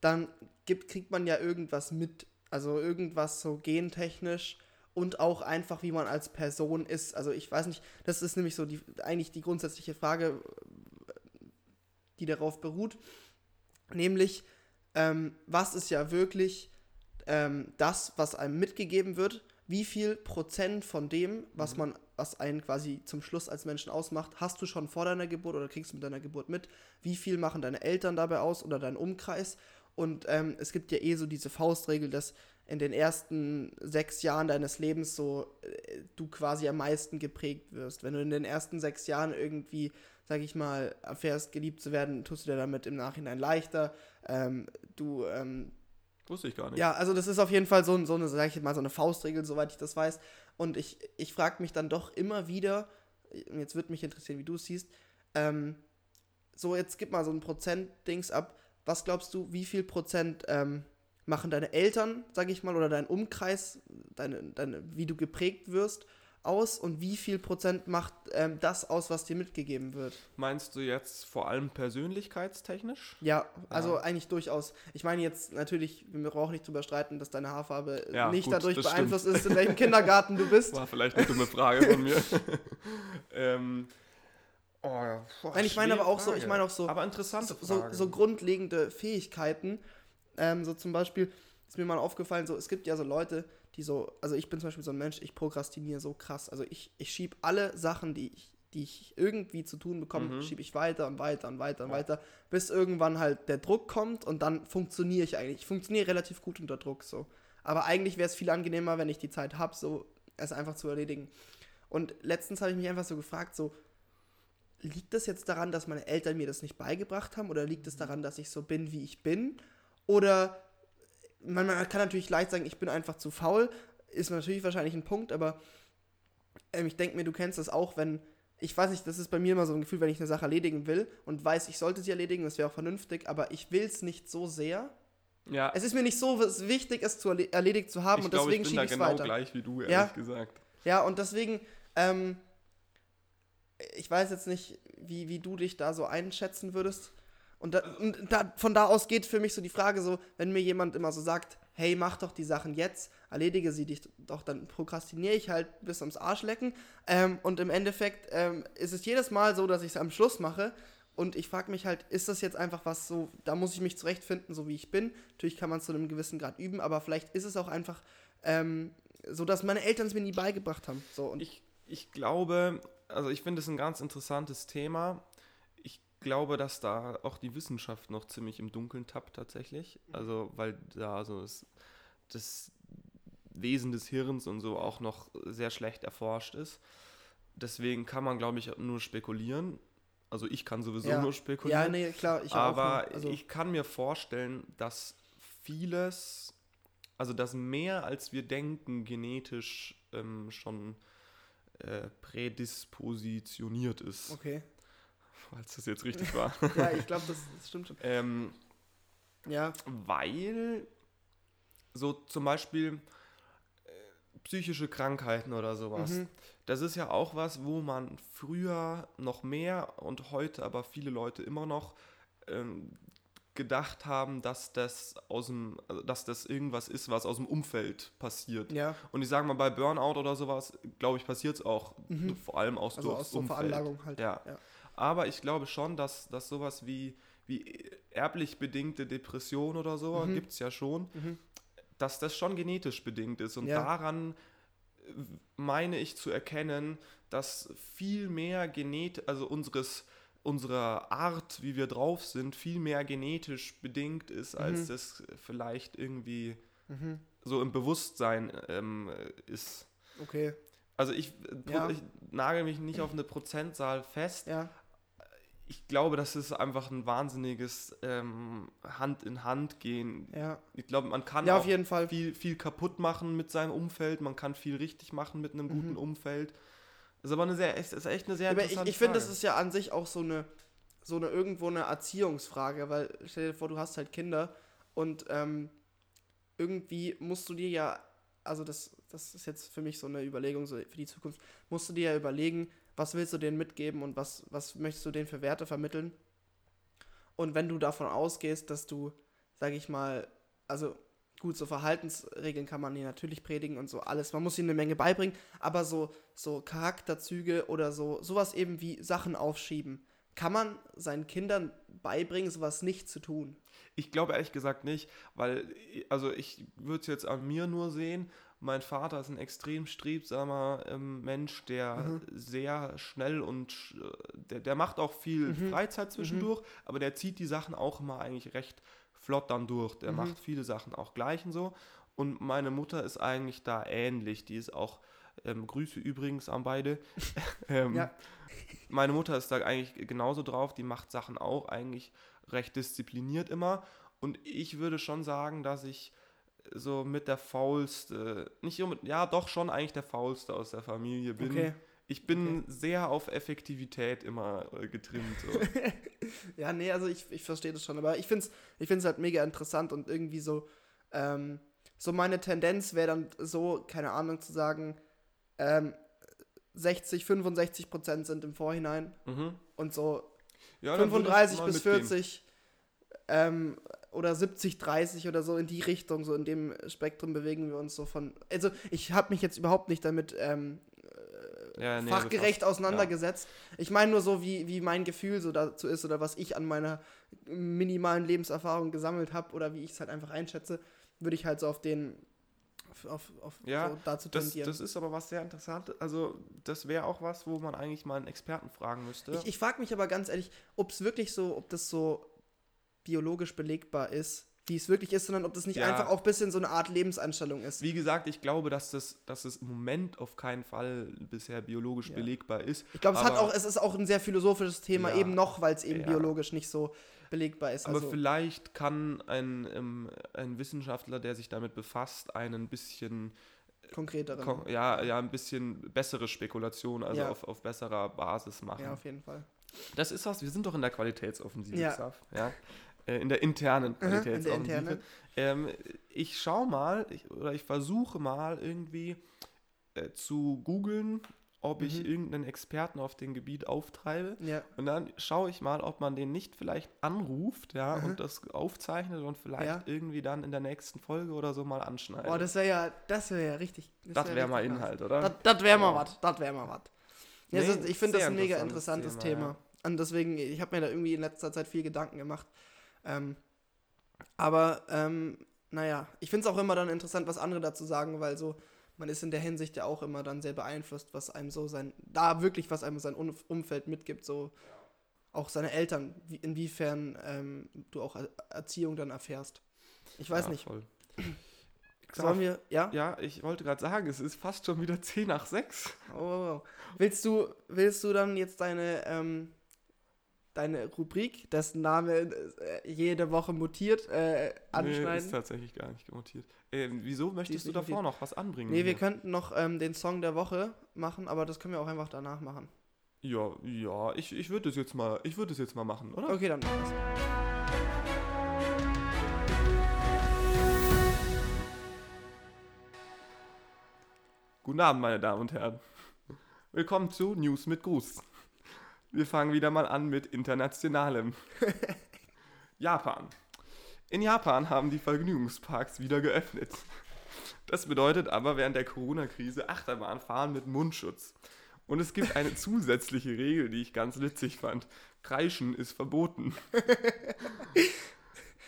dann gibt, kriegt man ja irgendwas mit. Also irgendwas so gentechnisch und auch einfach, wie man als Person ist. Also ich weiß nicht, das ist nämlich so die, eigentlich die grundsätzliche Frage, die darauf beruht. Nämlich, ähm, was ist ja wirklich ähm, das, was einem mitgegeben wird? Wie viel Prozent von dem, was Mhm. man, was einen quasi zum Schluss als Menschen ausmacht, hast du schon vor deiner Geburt oder kriegst du mit deiner Geburt mit? Wie viel machen deine Eltern dabei aus oder dein Umkreis? Und ähm, es gibt ja eh so diese Faustregel, dass in den ersten sechs Jahren deines Lebens so äh, du quasi am meisten geprägt wirst. Wenn du in den ersten sechs Jahren irgendwie, sag ich mal, erfährst, geliebt zu werden, tust du dir damit im Nachhinein leichter. Ähm, du, ähm, Wusste ich gar nicht. ja, also das ist auf jeden Fall so, so eine, sag ich mal, so eine Faustregel, soweit ich das weiß. Und ich, ich frage mich dann doch immer wieder, und jetzt würde mich interessieren, wie du es siehst, ähm, so jetzt gib mal so ein Prozent-Dings ab. Was glaubst du, wie viel Prozent ähm, machen deine Eltern, sag ich mal, oder dein Umkreis, deine, deine, wie du geprägt wirst, aus und wie viel Prozent macht ähm, das aus, was dir mitgegeben wird? Meinst du jetzt vor allem persönlichkeitstechnisch? Ja, also Ja. eigentlich durchaus. Ich meine jetzt natürlich, wir brauchen nicht drüber streiten, dass deine Haarfarbe Ja, nicht gut, dadurch beeinflusst ist, in welchem Kindergarten du bist. War vielleicht eine dumme Frage von mir. ähm, oh, boah, Nein, ich meine aber auch so- ich Frage. meine auch so- Aber interessante So, so, Frage. so grundlegende Fähigkeiten. Ähm, so zum Beispiel ist mir mal aufgefallen, so es gibt ja so Leute, die so, also ich bin zum Beispiel so ein Mensch, ich prokrastiniere so krass. Also ich, ich schiebe alle Sachen, die ich, die ich irgendwie zu tun bekomme, Mhm. schiebe ich weiter und weiter und weiter und weiter, bis irgendwann halt der Druck kommt und dann funktioniere ich eigentlich. Ich funktioniere relativ gut unter Druck so. Aber eigentlich wäre es viel angenehmer, wenn ich die Zeit habe, so es einfach zu erledigen. Und letztens habe ich mich einfach so gefragt, so, liegt das jetzt daran, dass meine Eltern mir das nicht beigebracht haben oder liegt es daran, dass ich so bin, wie ich bin? Oder man, man kann natürlich leicht sagen, ich bin einfach zu faul, ist natürlich wahrscheinlich ein Punkt, aber ähm, ich denke mir, du kennst das auch, wenn, ich weiß nicht, das ist bei mir immer so ein Gefühl, wenn ich eine Sache erledigen will und weiß, ich sollte sie erledigen, das wäre auch vernünftig, aber ich will es nicht so sehr. Ja, Es ist mir nicht so wichtig, es zu erle- erledigt zu haben ich und glaube, ich deswegen schiebe ich es genau weiter. gleich wie du, ehrlich Ja. gesagt. Ja, und deswegen, ähm, ich weiß jetzt nicht, wie, wie du dich da so einschätzen würdest. Und, da, und da, von da aus geht für mich so die Frage so, wenn mir jemand immer so sagt, hey, mach doch die Sachen jetzt, erledige sie dich doch, dann prokrastiniere ich halt bis ams Arschlecken. Ähm, und im Endeffekt ähm, ist es jedes Mal so, dass ich es am Schluss mache. Und ich frage mich halt, ist das jetzt einfach was so, da muss ich mich zurechtfinden, so wie ich bin. Natürlich kann man es zu einem gewissen Grad üben, aber vielleicht ist es auch einfach ähm, so, dass meine Eltern es mir nie beigebracht haben. So, und Ich, ich glaube, also ich finde es ein ganz interessantes Thema. Glaube, dass da auch die Wissenschaft noch ziemlich im Dunkeln tappt tatsächlich. Also, weil da so das, das Wesen des Hirns und so auch noch sehr schlecht erforscht ist. Deswegen kann man, glaube ich, nur spekulieren. Also ich kann sowieso Ja. nur spekulieren. Ja, nee, klar, ich auch. Aber nur. Also, ich kann mir vorstellen, dass vieles, also dass mehr als wir denken, genetisch ähm, schon äh, prädispositioniert ist. okay. Falls das jetzt richtig war. Ja, ich glaube, das, das stimmt schon. ähm, Ja, weil so zum Beispiel äh, psychische Krankheiten oder sowas. Mhm. Das ist ja auch was, wo man früher noch mehr und heute aber viele Leute immer noch ähm, gedacht haben, dass das aus dem, also dass das irgendwas ist, was aus dem Umfeld passiert. ja. Und ich sage mal, bei Burnout oder sowas, glaube ich, passiert es auch vor allem aus, Also aus so Umfeld. Veranlagung halt. Ja. ja. Aber ich glaube schon, dass, dass sowas wie, wie erblich bedingte Depression oder so, Mhm. gibt es ja schon, Mhm. dass das schon genetisch bedingt ist. Und Ja. daran meine ich zu erkennen, dass viel mehr Genet, also unseres, unserer Art, wie wir drauf sind, viel mehr genetisch bedingt ist, als Mhm. das vielleicht irgendwie Mhm. so im Bewusstsein ähm, ist. Okay. Also ich, äh, Ja. ich nagel mich nicht auf eine Prozentzahl fest, Ja. Ich glaube, das ist einfach ein wahnsinniges ähm, Hand in Hand gehen. Ja. Ich glaube, man kann Ja, auf jeden Fall. viel, viel kaputt machen mit seinem Umfeld, man kann viel richtig machen mit einem guten Umfeld. Das ist aber eine sehr, es ist echt eine sehr Aber ich, interessante ich finde, das ist ja an sich auch so eine, so eine irgendwo eine Erziehungsfrage, weil stell dir vor, du hast halt Kinder und ähm, irgendwie musst du dir ja, also das, das ist jetzt für mich so eine Überlegung so für die Zukunft, musst du dir ja überlegen, was willst du denen mitgeben und was, was möchtest du denen für Werte vermitteln? Und wenn du davon ausgehst, dass du, sag ich mal, also gut, so Verhaltensregeln kann man hier natürlich predigen und so alles. Man muss ihnen eine Menge beibringen, aber so, so Charakterzüge oder so, sowas eben wie Sachen aufschieben, kann man seinen Kindern beibringen, sowas nicht zu tun. Ich glaube ehrlich gesagt nicht, weil, also ich würde es jetzt an mir nur sehen. Mein Vater ist ein extrem strebsamer ähm, Mensch, der Mhm. sehr schnell und sch- der, der macht auch viel Mhm. Freizeit zwischendurch, aber der zieht die Sachen auch immer eigentlich recht flott dann durch. Der Mhm. macht viele Sachen auch gleich und so. Und meine Mutter ist eigentlich da ähnlich. Die ist auch, ähm, Grüße übrigens an beide. ähm, Ja. Meine Mutter ist da eigentlich genauso drauf. Die macht Sachen auch eigentlich recht diszipliniert immer. Und ich würde schon sagen, dass ich so mit der faulste, nicht mit, ja, doch schon eigentlich der faulste aus der Familie bin. Okay. Ich bin sehr auf Effektivität immer äh, getrimmt. So. Ja, nee, also ich, ich verstehe das schon, aber ich finde es ich find's halt mega interessant und irgendwie so, ähm, so meine Tendenz wäre dann so, keine Ahnung, zu sagen, ähm, 60, 65 Prozent sind im Vorhinein mhm. und so ja, dann würde ich 35 mal bis mitgehen. 40 ähm, oder 70, 30 oder so in die Richtung, so in dem Spektrum bewegen wir uns so von. Also ich habe mich jetzt überhaupt nicht damit ähm, ja, nee, fachgerecht auseinandergesetzt. Ich meine nur so, wie, wie mein Gefühl so dazu ist oder was ich an meiner minimalen Lebenserfahrung gesammelt habe oder wie ich es halt einfach einschätze, würde ich halt so auf den auf, auf, Ja, so dazu Das, das ist aber was sehr Interessantes. Also, das wäre auch was, wo man eigentlich mal einen Experten fragen müsste. Ich, ich frage mich aber ganz ehrlich, ob es wirklich so, ob das so biologisch belegbar ist, wie es wirklich ist, sondern ob das nicht Ja. einfach auch ein bisschen so eine Art Lebenseinstellung ist. Wie gesagt, ich glaube, dass das, dass es im Moment auf keinen Fall bisher biologisch Ja. belegbar ist. Ich glaube, es hat aber- auch, es ist auch ein sehr philosophisches Thema, Ja. eben noch, weil es eben biologisch nicht so belegbar ist. Aber Also, vielleicht kann ein, ähm, ein Wissenschaftler, der sich damit befasst, einen ein bisschen konkretere. Kon ja, ja, ein bisschen bessere Spekulation, also auf, auf besserer Basis machen. Ja, auf jeden Fall. Das ist was, wir sind doch in der Qualitätsoffensive, Ja. Xav, ja. Äh, In der internen in Qualitätsoffensive. internen. Ähm, ich schaue mal, ich, oder ich versuche mal irgendwie äh, zu googeln, ob ich Mhm. irgendeinen Experten auf dem Gebiet auftreibe. Ja. Und dann schaue ich mal, ob man den nicht vielleicht anruft, ja, Aha. und das aufzeichnet und vielleicht Ja. irgendwie dann in der nächsten Folge oder so mal anschneidet. Boah, das wäre ja, das wäre ja richtig. das wäre mal richtig Inhalt, oder? Das, das wäre mal was. Das wäre mal was. Nee, ich finde das ein mega interessantes interessantes Thema, Thema. Und deswegen, ich habe mir da irgendwie in letzter Zeit viel Gedanken gemacht. Ähm, aber, ähm, naja, ich finde es auch immer dann interessant, was andere dazu sagen, weil so, man ist in der Hinsicht ja auch immer dann sehr beeinflusst, was einem so sein, da wirklich, was einem sein Umfeld mitgibt, so auch seine Eltern, wie, inwiefern ähm, du auch Er- Erziehung dann erfährst. Ich weiß Ja, nicht. Voll. Sollen wir, ja? Ja, ich wollte gerade sagen, es ist fast schon wieder 10 nach 6. Oh, oh, oh. Willst du, willst du dann jetzt deine, ähm, deine Rubrik, dessen Name äh, jede Woche mutiert, äh, Nee, ist anschneiden? tatsächlich gar nicht gemontiert. Ähm, wieso möchtest du davor noch was anbringen? nee, wir hier? könnten noch ähm, den Song der Woche machen, aber das können wir auch einfach danach machen. Ja, ja, ich, ich würde es jetzt mal, ich würde es jetzt mal machen, oder? Okay, dann. machen wir's. Guten Abend, meine Damen und Herren. Willkommen zu News mit Gruß. Wir fangen wieder mal an mit internationalem. Japan. In Japan haben die Vergnügungsparks wieder geöffnet. Das bedeutet aber während der Corona-Krise Achterbahnfahren mit Mundschutz. Und es gibt eine zusätzliche Regel, die ich ganz witzig fand. Kreischen ist verboten.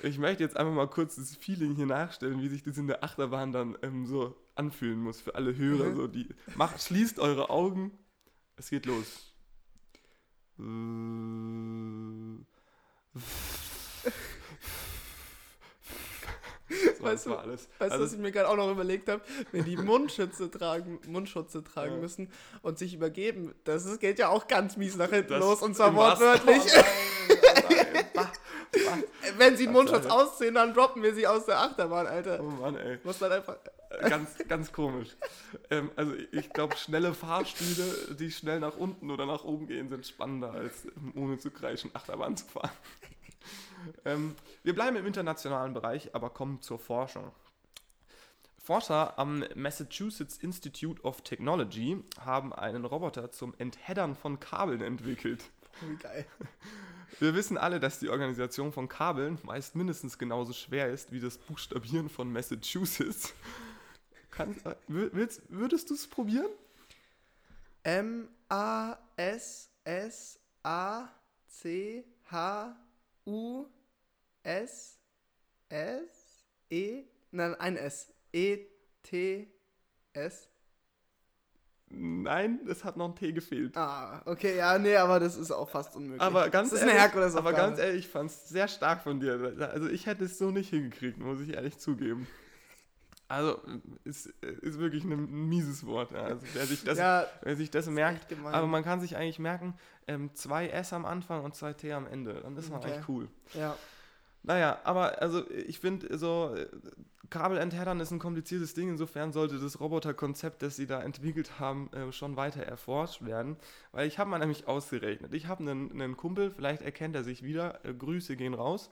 Ich möchte jetzt einfach mal kurz das Feeling hier nachstellen, wie sich das in der Achterbahn dann ähm, so anfühlen muss für alle Hörer. Mhm. So die, macht, schließt eure Augen. Es geht los. Äh, So, Weißt du- alles. Weißt Also, was ich mir gerade auch noch überlegt habe? Wenn die Mundschütze tragen, Mundschutze tragen Ja. müssen und sich übergeben, das ist, geht ja auch ganz mies nach hinten das los und zwar wortwörtlich. Oh nein, oh nein. Bah, bah. Wenn sie einen Mundschutz ausziehen, dann droppen wir sie aus der Achterbahn, Alter. Oh Mann, ey. Muss dann einfach. Ganz, ganz komisch. Ähm, also ich glaube, schnelle Fahrstühle, die schnell nach unten oder nach oben gehen, sind spannender, als ähm, ohne zu kreischen Achterbahn zu fahren. ähm, wir bleiben im internationalen Bereich, aber kommen zur Forschung. Forscher am Massachusetts Institute of Technology haben einen Roboter zum Entheddern von Kabeln entwickelt. Wie geil. Wir wissen alle, dass die Organisation von Kabeln meist mindestens genauso schwer ist wie das Buchstabieren von Massachusetts. Kann, äh, willst, würdest du es probieren? M-A-S-S-A-C-H-U-S-S-E. Nein, ein S. E-T-S. Nein, es hat noch ein T gefehlt. Ah, okay, ja, nee, aber das ist auch fast unmöglich. Aber ganz das ist eine ehrlich, Herkulesaufgabe. aber ganz ehrlich, ich fand es sehr stark von dir. Also ich hätte es so nicht hingekriegt, muss ich ehrlich zugeben. Also ist, ist wirklich ein mieses Wort. Also wer sich das, ja, wer sich das merkt, aber man kann sich eigentlich merken, ähm, zwei S am Anfang und zwei T am Ende. Dann ist man Okay. eigentlich cool. ja. Naja, aber also ich finde so, äh, Kabelentheddern ist ein kompliziertes Ding, insofern sollte das Roboterkonzept, das sie da entwickelt haben, äh, schon weiter erforscht werden. Weil ich habe mal nämlich ausgerechnet, ich habe einen, einen Kumpel, vielleicht erkennt er sich wieder, äh, Grüße gehen raus,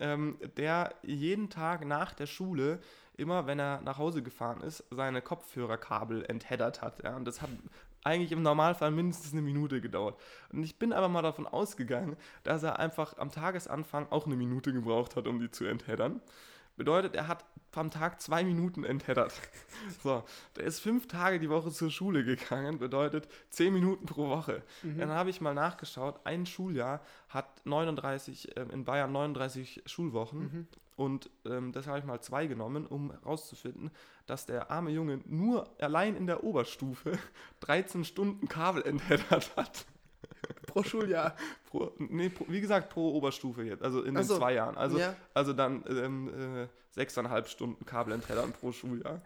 ähm, der jeden Tag nach der Schule, immer wenn er nach Hause gefahren ist, seine Kopfhörerkabel entheddert hat. Ja? Und das hat eigentlich im Normalfall mindestens eine Minute gedauert. Und ich bin aber mal davon ausgegangen, dass er einfach am Tagesanfang auch eine Minute gebraucht hat, um die zu entheddern. Bedeutet, er hat am Tag zwei Minuten entheddert. So, der ist fünf Tage die Woche zur Schule gegangen, bedeutet zehn Minuten pro Woche. Mhm. Dann habe ich mal nachgeschaut, ein Schuljahr hat 39, ähm, in Bayern 39 Schulwochen. Mhm. Und ähm, das habe ich mal zwei genommen, um herauszufinden, dass der arme Junge nur allein in der Oberstufe 13 Stunden Kabel entheddert hat. Pro Schuljahr. Pro, nee, pro, wie gesagt, pro Oberstufe jetzt, also in den so. zwei Jahren. Also, ja. also dann ähm, äh, sechseinhalb Stunden Kabelentheddern pro Schuljahr.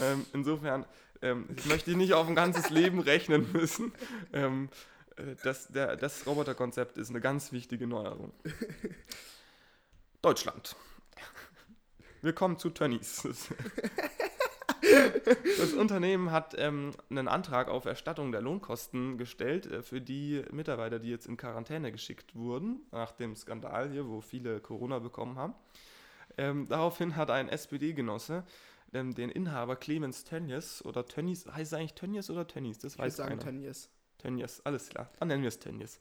Ähm, insofern ähm, ich möchte ich nicht auf ein ganzes Leben rechnen müssen. Ähm, äh, das, der, das Roboterkonzept ist eine ganz wichtige Neuerung. Deutschland. Wir kommen zu Tönnies. Das Unternehmen hat ähm, einen Antrag auf Erstattung der Lohnkosten gestellt äh, für die Mitarbeiter, die jetzt in Quarantäne geschickt wurden, nach dem Skandal hier, wo viele Corona bekommen haben. Ähm, daraufhin hat ein SPD-Genosse ähm, den Inhaber Clemens Tönnies oder Tönnies, heißt es eigentlich Tönnies oder Tönnies? Das Ich weiß sagen keiner. Tönnies. Tönnies, alles klar. Dann nennen wir es Tönnies.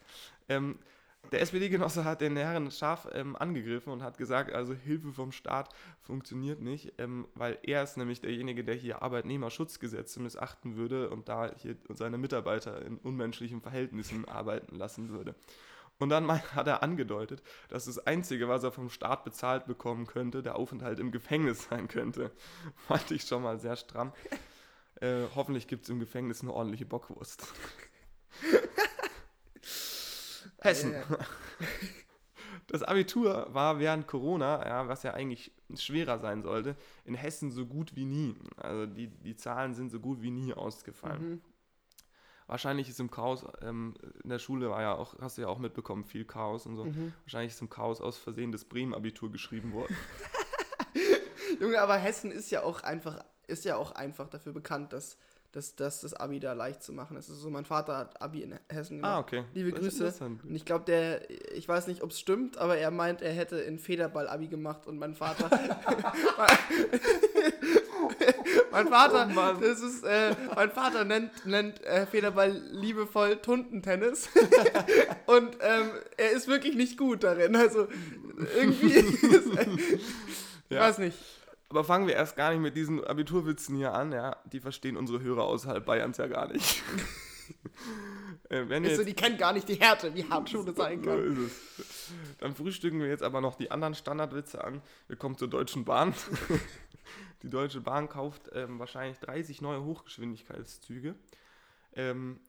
Der SPD-Genosse hat den Herren scharf ähm, angegriffen und hat gesagt, also Hilfe vom Staat funktioniert nicht, ähm, weil er ist nämlich derjenige, der hier Arbeitnehmerschutzgesetze missachten würde und da hier seine Mitarbeiter in unmenschlichen Verhältnissen arbeiten lassen würde. Und dann hat er angedeutet, dass das Einzige, was er vom Staat bezahlt bekommen könnte, der Aufenthalt im Gefängnis sein könnte. Fand ich schon mal sehr stramm. Äh, hoffentlich gibt es im Gefängnis eine ordentliche Bockwurst. Hessen. Das Abitur war während Corona, ja, was ja eigentlich schwerer sein sollte, in Hessen so gut wie nie. Also die, die Zahlen sind so gut wie nie ausgefallen. mhm. Wahrscheinlich ist im Chaos, ähm, in der Schule war ja auch, hast du ja auch mitbekommen, viel Chaos und so. Mhm. Wahrscheinlich ist im Chaos aus Versehen das Bremen-Abitur geschrieben worden. Junge, aber Hessen ist ja auch einfach, ist ja auch einfach dafür bekannt, dass, dass, dass das Abi da leicht zu machen ist. Also so, mein Vater hat Abi in Hessen gemacht. ah, okay. Liebe Das Grüße. Und ich glaube, der, ich weiß nicht, ob es stimmt, aber er meint, er hätte in Federball Abi gemacht und mein Vater. mein Vater, Oh das ist, äh, mein Vater nennt, nennt äh, Federball liebevoll Tuntentennis. und ähm, er ist wirklich nicht gut darin. Also irgendwie. Ist, ich Ja. weiß nicht. Aber fangen wir erst gar nicht mit diesen Abiturwitzen hier an, ja. Die verstehen unsere Hörer außerhalb Bayerns ja gar nicht. äh, wenn Ist so, jetzt, die kennen gar nicht die Härte, wie hart Schule sein so kann. ist es. Dann frühstücken wir jetzt aber noch die anderen Standardwitze an. Wir kommen zur Deutschen Bahn. Die Deutsche Bahn kauft ähm, wahrscheinlich 30 neue Hochgeschwindigkeitszüge. Ähm,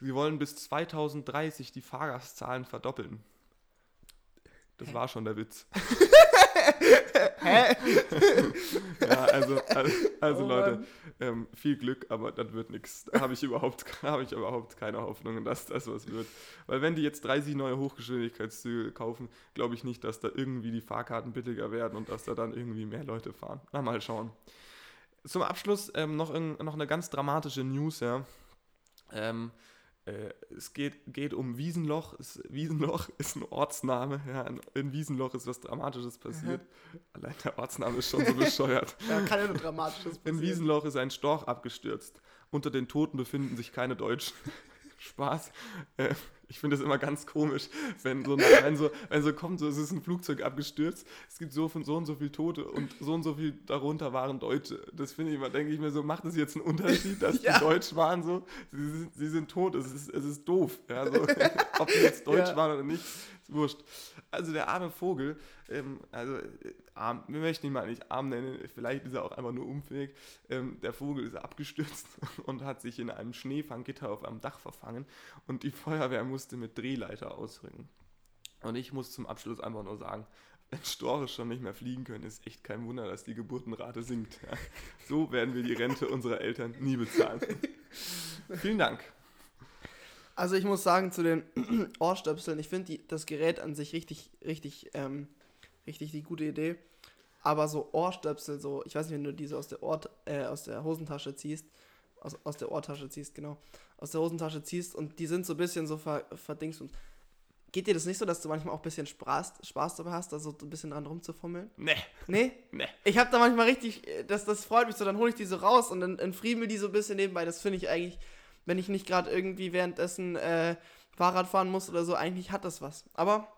sie wollen bis 2030 die Fahrgastzahlen verdoppeln. Das war schon der Witz. Hä? Ja, also, also, also Oh Leute, ähm, viel Glück, aber das wird nichts. Da habe ich, überhaupt- hab ich überhaupt keine Hoffnung, dass das was wird. Weil wenn die jetzt 30 neue Hochgeschwindigkeitszüge kaufen, glaube ich nicht, dass da irgendwie die Fahrkarten billiger werden und dass da dann irgendwie mehr Leute fahren. Na, mal schauen. Zum Abschluss ähm, noch, irgend- noch eine ganz dramatische News, ja. Ähm, äh, es geht, geht um Wiesenloch. Es, Wiesenloch ist ein Ortsname. Ja, in, in Wiesenloch ist was Dramatisches passiert. Allein der Ortsname ist schon so bescheuert. Da kann ja nur Dramatisches In passieren. Wiesenloch ist ein Storch abgestürzt. Unter den Toten befinden sich keine Deutschen. Spaß. Äh, ich finde es immer ganz komisch, wenn so, wenn, so, wenn so kommt, so, es ist ein Flugzeug abgestürzt, es gibt so und so und so viele Tote und so und so viel darunter waren Deutsche. Das finde ich immer, denke ich mir so, macht es jetzt einen Unterschied, dass Ja. die Deutsch waren so? Sie sind, sie sind tot, es ist, es ist doof. Ja, so, ob die jetzt Deutsch Ja. waren oder nicht, wurscht. Also der arme Vogel, ähm, also äh, arm, wir möchten ihn mal nicht arm nennen, vielleicht ist er auch einfach nur unfähig. Ähm, der Vogel ist abgestürzt und hat sich in einem Schneefanggitter auf einem Dach verfangen und die Feuerwehr musste mit Drehleiter ausrücken. Und ich muss zum Abschluss einfach nur sagen, wenn Storche schon nicht mehr fliegen können, ist echt kein Wunder, dass die Geburtenrate sinkt. Ja. So werden wir die Rente unserer Eltern nie bezahlen. Vielen Dank. Also ich muss sagen, zu den Ohrstöpseln, ich finde das Gerät an sich richtig, richtig, ähm, richtig die gute Idee. Aber so Ohrstöpsel, so, ich weiß nicht, wenn du diese aus der, Ohr, äh, aus der Hosentasche ziehst, aus, aus der Ohrtasche ziehst, genau, aus der Hosentasche ziehst und die sind so ein bisschen so ver, verdingst und geht dir das nicht so, dass du manchmal auch ein bisschen Spaß, Spaß dabei hast, also so ein bisschen dran rumzufummeln? Nee, Nee? nee. Ich habe da manchmal richtig, äh, das, das freut mich so, dann hole ich die so raus und dann entfriemel die so ein bisschen nebenbei. Das finde ich eigentlich, wenn ich nicht gerade irgendwie währenddessen äh, Fahrrad fahren muss oder so, eigentlich hat das was. Aber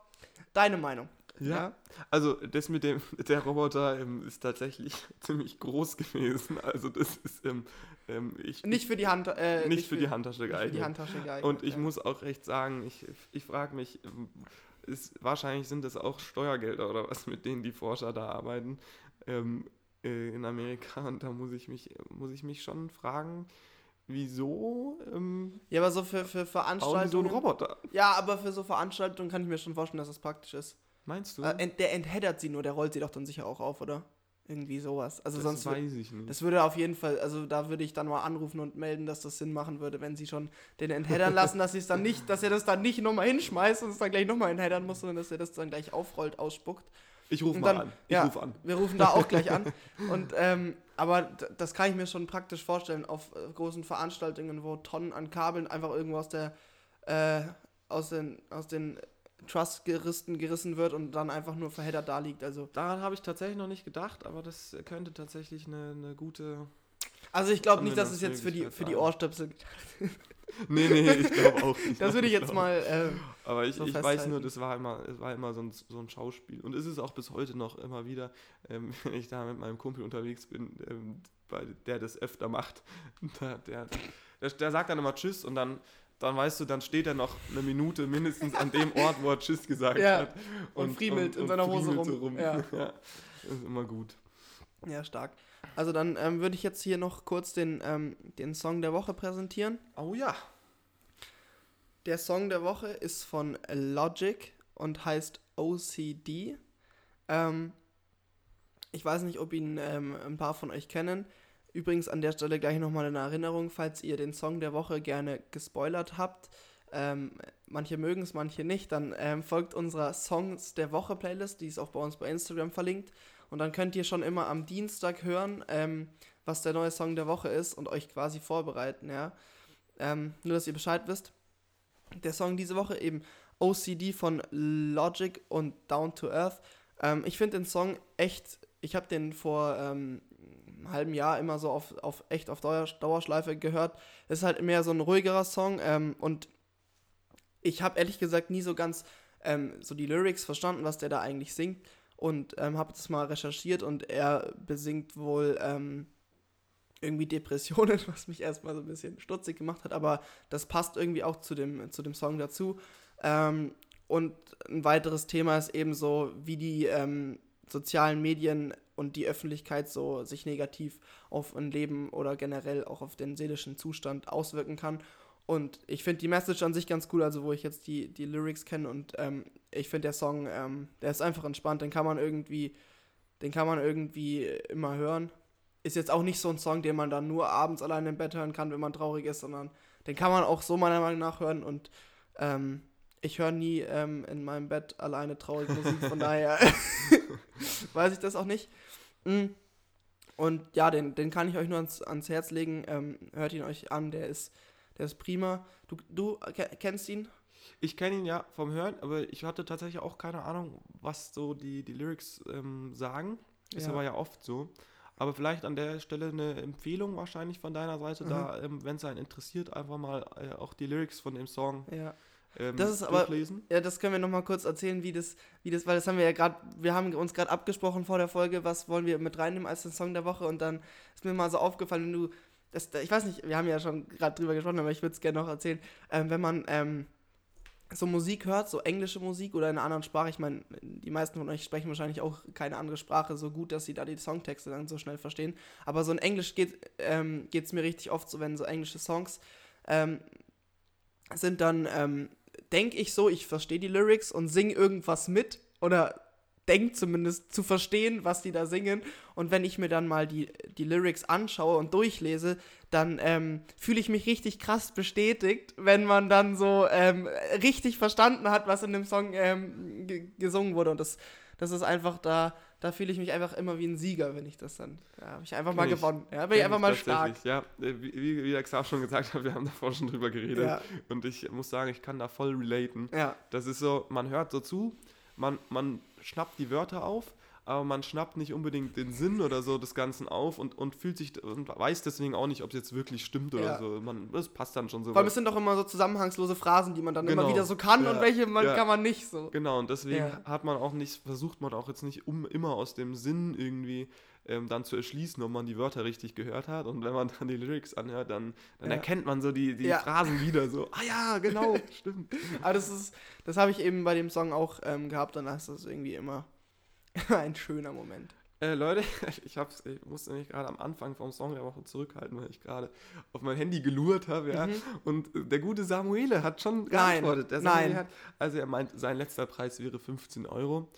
deine Meinung. Ja. Also das mit dem, der Roboter ähm, ist tatsächlich ziemlich groß gewesen. Also das ist, ähm, ähm, ich, Nicht für die Hand, äh, nicht, für die Handtasche nicht geeignet. die Handtasche geeignet. Und ich ja. muss auch recht sagen, ich, ich frage mich, ist, wahrscheinlich sind das auch Steuergelder oder was, mit denen die Forscher da arbeiten ähm, äh, in Amerika. Und da muss ich mich, muss ich mich schon fragen, wieso ähm, Ja, aber so für, für die so Veranstaltungen. einen Roboter? ja, aber für so Veranstaltungen kann ich mir schon vorstellen, dass das praktisch ist. Meinst du? Äh, ent, der entheddert sie nur, der rollt sie doch dann sicher auch auf, oder? Irgendwie sowas. Also das sonst. weiß ich nicht. Das würde auf jeden Fall, also da würde ich dann mal anrufen und melden, dass das Sinn machen würde, wenn sie schon den entheddern lassen, dass sie es dann nicht, dass er das dann nicht nochmal hinschmeißt und es dann gleich nochmal entheddern muss, sondern dass er das dann gleich aufrollt, ausspuckt. ich rufe mal dann- an. Ich ja. rufe an. Wir rufen da auch gleich an. Und ähm, aber das kann ich mir schon praktisch vorstellen auf äh, großen Veranstaltungen, wo Tonnen an Kabeln einfach irgendwo aus der äh, aus den aus den Truss-Geristen gerissen wird und dann einfach nur verheddert da liegt. Also daran habe ich tatsächlich noch nicht gedacht, aber das könnte tatsächlich eine, eine gute. Also ich glaube nicht, dass es jetzt für die für die Ohrstöpsel. nee, nee, ich glaube auch nicht. Das würde ich jetzt mal. Äh, aber ich, so ich weiß nur, das war immer, es war immer so ein, so ein Schauspiel. Und ist es auch bis heute noch immer wieder, ähm, wenn ich da mit meinem Kumpel unterwegs bin, ähm, bei, der das öfter macht. Der, der, der, der sagt dann immer Tschüss und dann dann weißt du, dann steht er noch eine Minute mindestens an dem Ort, wo er Tschüss gesagt ja. hat. Und, und friemelt und, in seiner Hose rum. Rum. Ja. ja. Das ist immer gut. Ja, stark. Also dann ähm, würde ich jetzt hier noch kurz den, ähm, den Song der Woche präsentieren. Oh ja. Der Song der Woche ist von Logic und heißt OCD. Ähm, ich weiß nicht, ob ihn ähm, ein paar von euch kennen. Übrigens an der Stelle gleich nochmal eine Erinnerung, falls ihr den Song der Woche gerne gespoilert habt. Ähm, manche mögen es, manche nicht. Dann ähm, folgt unserer Songs der Woche Playlist, die ist auch bei uns bei Instagram verlinkt. Und dann könnt ihr schon immer am Dienstag hören, ähm, was der neue Song der Woche ist und euch quasi vorbereiten, ja. Ähm, nur, dass ihr Bescheid wisst. Der Song diese Woche eben OCD von Logic und Down to Earth. Ähm, ich finde den Song echt, ich habe den vor ähm, halben Jahr immer so auf, auf echt auf Dauer, Dauerschleife gehört. Es ist halt mehr so ein ruhigerer Song ähm, und ich habe ehrlich gesagt nie so ganz ähm, so die Lyrics verstanden, was der da eigentlich singt und ähm, habe das mal recherchiert und er besingt wohl ähm, irgendwie Depressionen, was mich erstmal so ein bisschen stutzig gemacht hat, aber das passt irgendwie auch zu dem, zu dem Song dazu. Ähm, und ein weiteres Thema ist eben so, wie die ähm, sozialen Medien und die Öffentlichkeit so sich negativ auf ein Leben oder generell auch auf den seelischen Zustand auswirken kann. Und ich finde die Message an sich ganz cool, also wo ich jetzt die, die Lyrics kenne und ähm, ich finde der Song, ähm, der ist einfach entspannt, den kann man irgendwie, den kann man irgendwie immer hören. Ist jetzt auch nicht so ein Song, den man dann nur abends allein im Bett hören kann, wenn man traurig ist, sondern den kann man auch so meiner Meinung nach hören und ähm, ich höre nie ähm, in meinem Bett alleine traurige Musik, von daher weiß ich das auch nicht. Mm. Und ja, den, den kann ich euch nur ans, ans Herz legen. Ähm, hört ihn euch an, der ist, der ist prima. Du, du kennst ihn? Ich kenne ihn ja vom Hören, aber ich hatte tatsächlich auch keine Ahnung, was so die, die Lyrics ähm, sagen. Ist ja. aber ja oft so. Aber vielleicht an der Stelle eine Empfehlung wahrscheinlich von deiner Seite, mhm. da, ähm, wenn es einen interessiert, einfach mal äh, auch die Lyrics von dem Song ja ähm, das ist aber, ja, das können wir nochmal kurz erzählen, wie das, wie das, weil das haben wir ja gerade, wir haben uns gerade abgesprochen vor der Folge, was wollen wir mit reinnehmen als den Song der Woche und dann ist mir mal so aufgefallen, wenn du, das, ich weiß nicht, wir haben ja schon gerade drüber gesprochen, aber ich würde es gerne noch erzählen, ähm, wenn man ähm, so Musik hört, so englische Musik oder in einer anderen Sprache, ich meine, die meisten von euch sprechen wahrscheinlich auch keine andere Sprache so gut, dass sie da die Songtexte dann so schnell verstehen, aber so in Englisch geht es ähm, mir richtig oft so, wenn so englische Songs ähm, sind dann ähm, denke ich so, ich verstehe die Lyrics und singe irgendwas mit oder denke zumindest zu verstehen, was die da singen. Und wenn ich mir dann mal die, die Lyrics anschaue und durchlese, dann ähm, fühle ich mich richtig krass bestätigt, wenn man dann so ähm, richtig verstanden hat, was in dem Song ähm, gesungen wurde. Und das, das ist einfach da, da fühle ich mich einfach immer wie ein Sieger, wenn ich das dann, ja, habe ich einfach mal ich, gewonnen. Ja, bin ich einfach mal stark. Ja, äh, wie, wie der Xav schon gesagt hat, wir haben davor schon drüber geredet. Ja. Und ich muss sagen, ich kann da voll relaten. Ja. Das ist so, man hört so zu, man, man schnappt die Wörter auf aber man schnappt nicht unbedingt den Sinn oder so des Ganzen auf und, und fühlt sich und weiß deswegen auch nicht, ob es jetzt wirklich stimmt oder ja. so. Man, das passt dann schon so. Vor allem es sind doch immer so zusammenhangslose Phrasen, die man dann genau. immer wieder so kann ja. und welche man, ja. kann man nicht so. Genau, und deswegen hat man auch nicht, versucht man auch jetzt nicht um immer aus dem Sinn irgendwie ähm, dann zu erschließen, ob man die Wörter richtig gehört hat. Und wenn man dann die Lyrics anhört, dann, dann erkennt man so die, die Phrasen wieder so. Ah ja, genau, stimmt. Aber das ist, das habe ich eben bei dem Song auch ähm, gehabt, dann ist das irgendwie immer Ein schöner Moment. Äh, Leute, ich, hab's, ich musste mich gerade am Anfang vom Song der Woche zurückhalten, weil ich gerade auf mein Handy gelurrt habe, ja. Mhm. Und der gute Samuele hat schon geantwortet. Nein, nein. Hat, also er meint, sein letzter Preis wäre 15 Euro,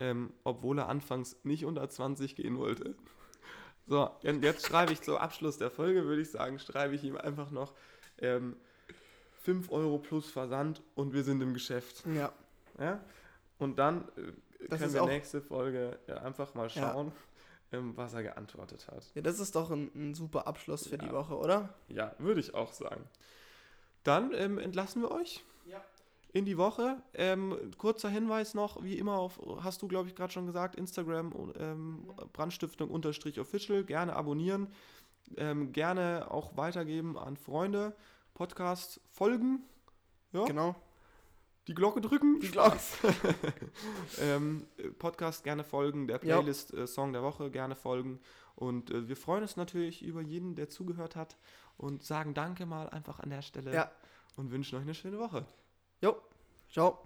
ähm, obwohl er anfangs nicht unter 20 gehen wollte. So, jetzt schreibe ich zum Abschluss der Folge, würde ich sagen, schreibe ich ihm einfach noch ähm, 5 Euro plus Versand und wir sind im Geschäft. Ja. ja? Und dann äh, das können wir nächste Folge ja, einfach mal schauen. ähm, was er geantwortet hat. Ja, das ist doch ein, ein super Abschluss für Ja. die Woche, oder? Ja, würde ich auch sagen. Dann ähm, entlassen wir euch Ja. in die Woche. Ähm, kurzer Hinweis noch, wie immer auf, hast du glaube ich gerade schon gesagt, Instagram ähm, Brandstiftung unterstrich official, gerne abonnieren, ähm, gerne auch weitergeben an Freunde, Podcast folgen, ja, Genau. Die Glocke drücken, Die Spaß. ähm, äh, Podcast gerne folgen, der. Playlist äh, Song der Woche gerne folgen und äh, wir freuen uns natürlich über jeden, der zugehört hat und sagen Danke mal einfach an der Stelle Ja. und wünschen euch eine schöne Woche. Jo. Ciao.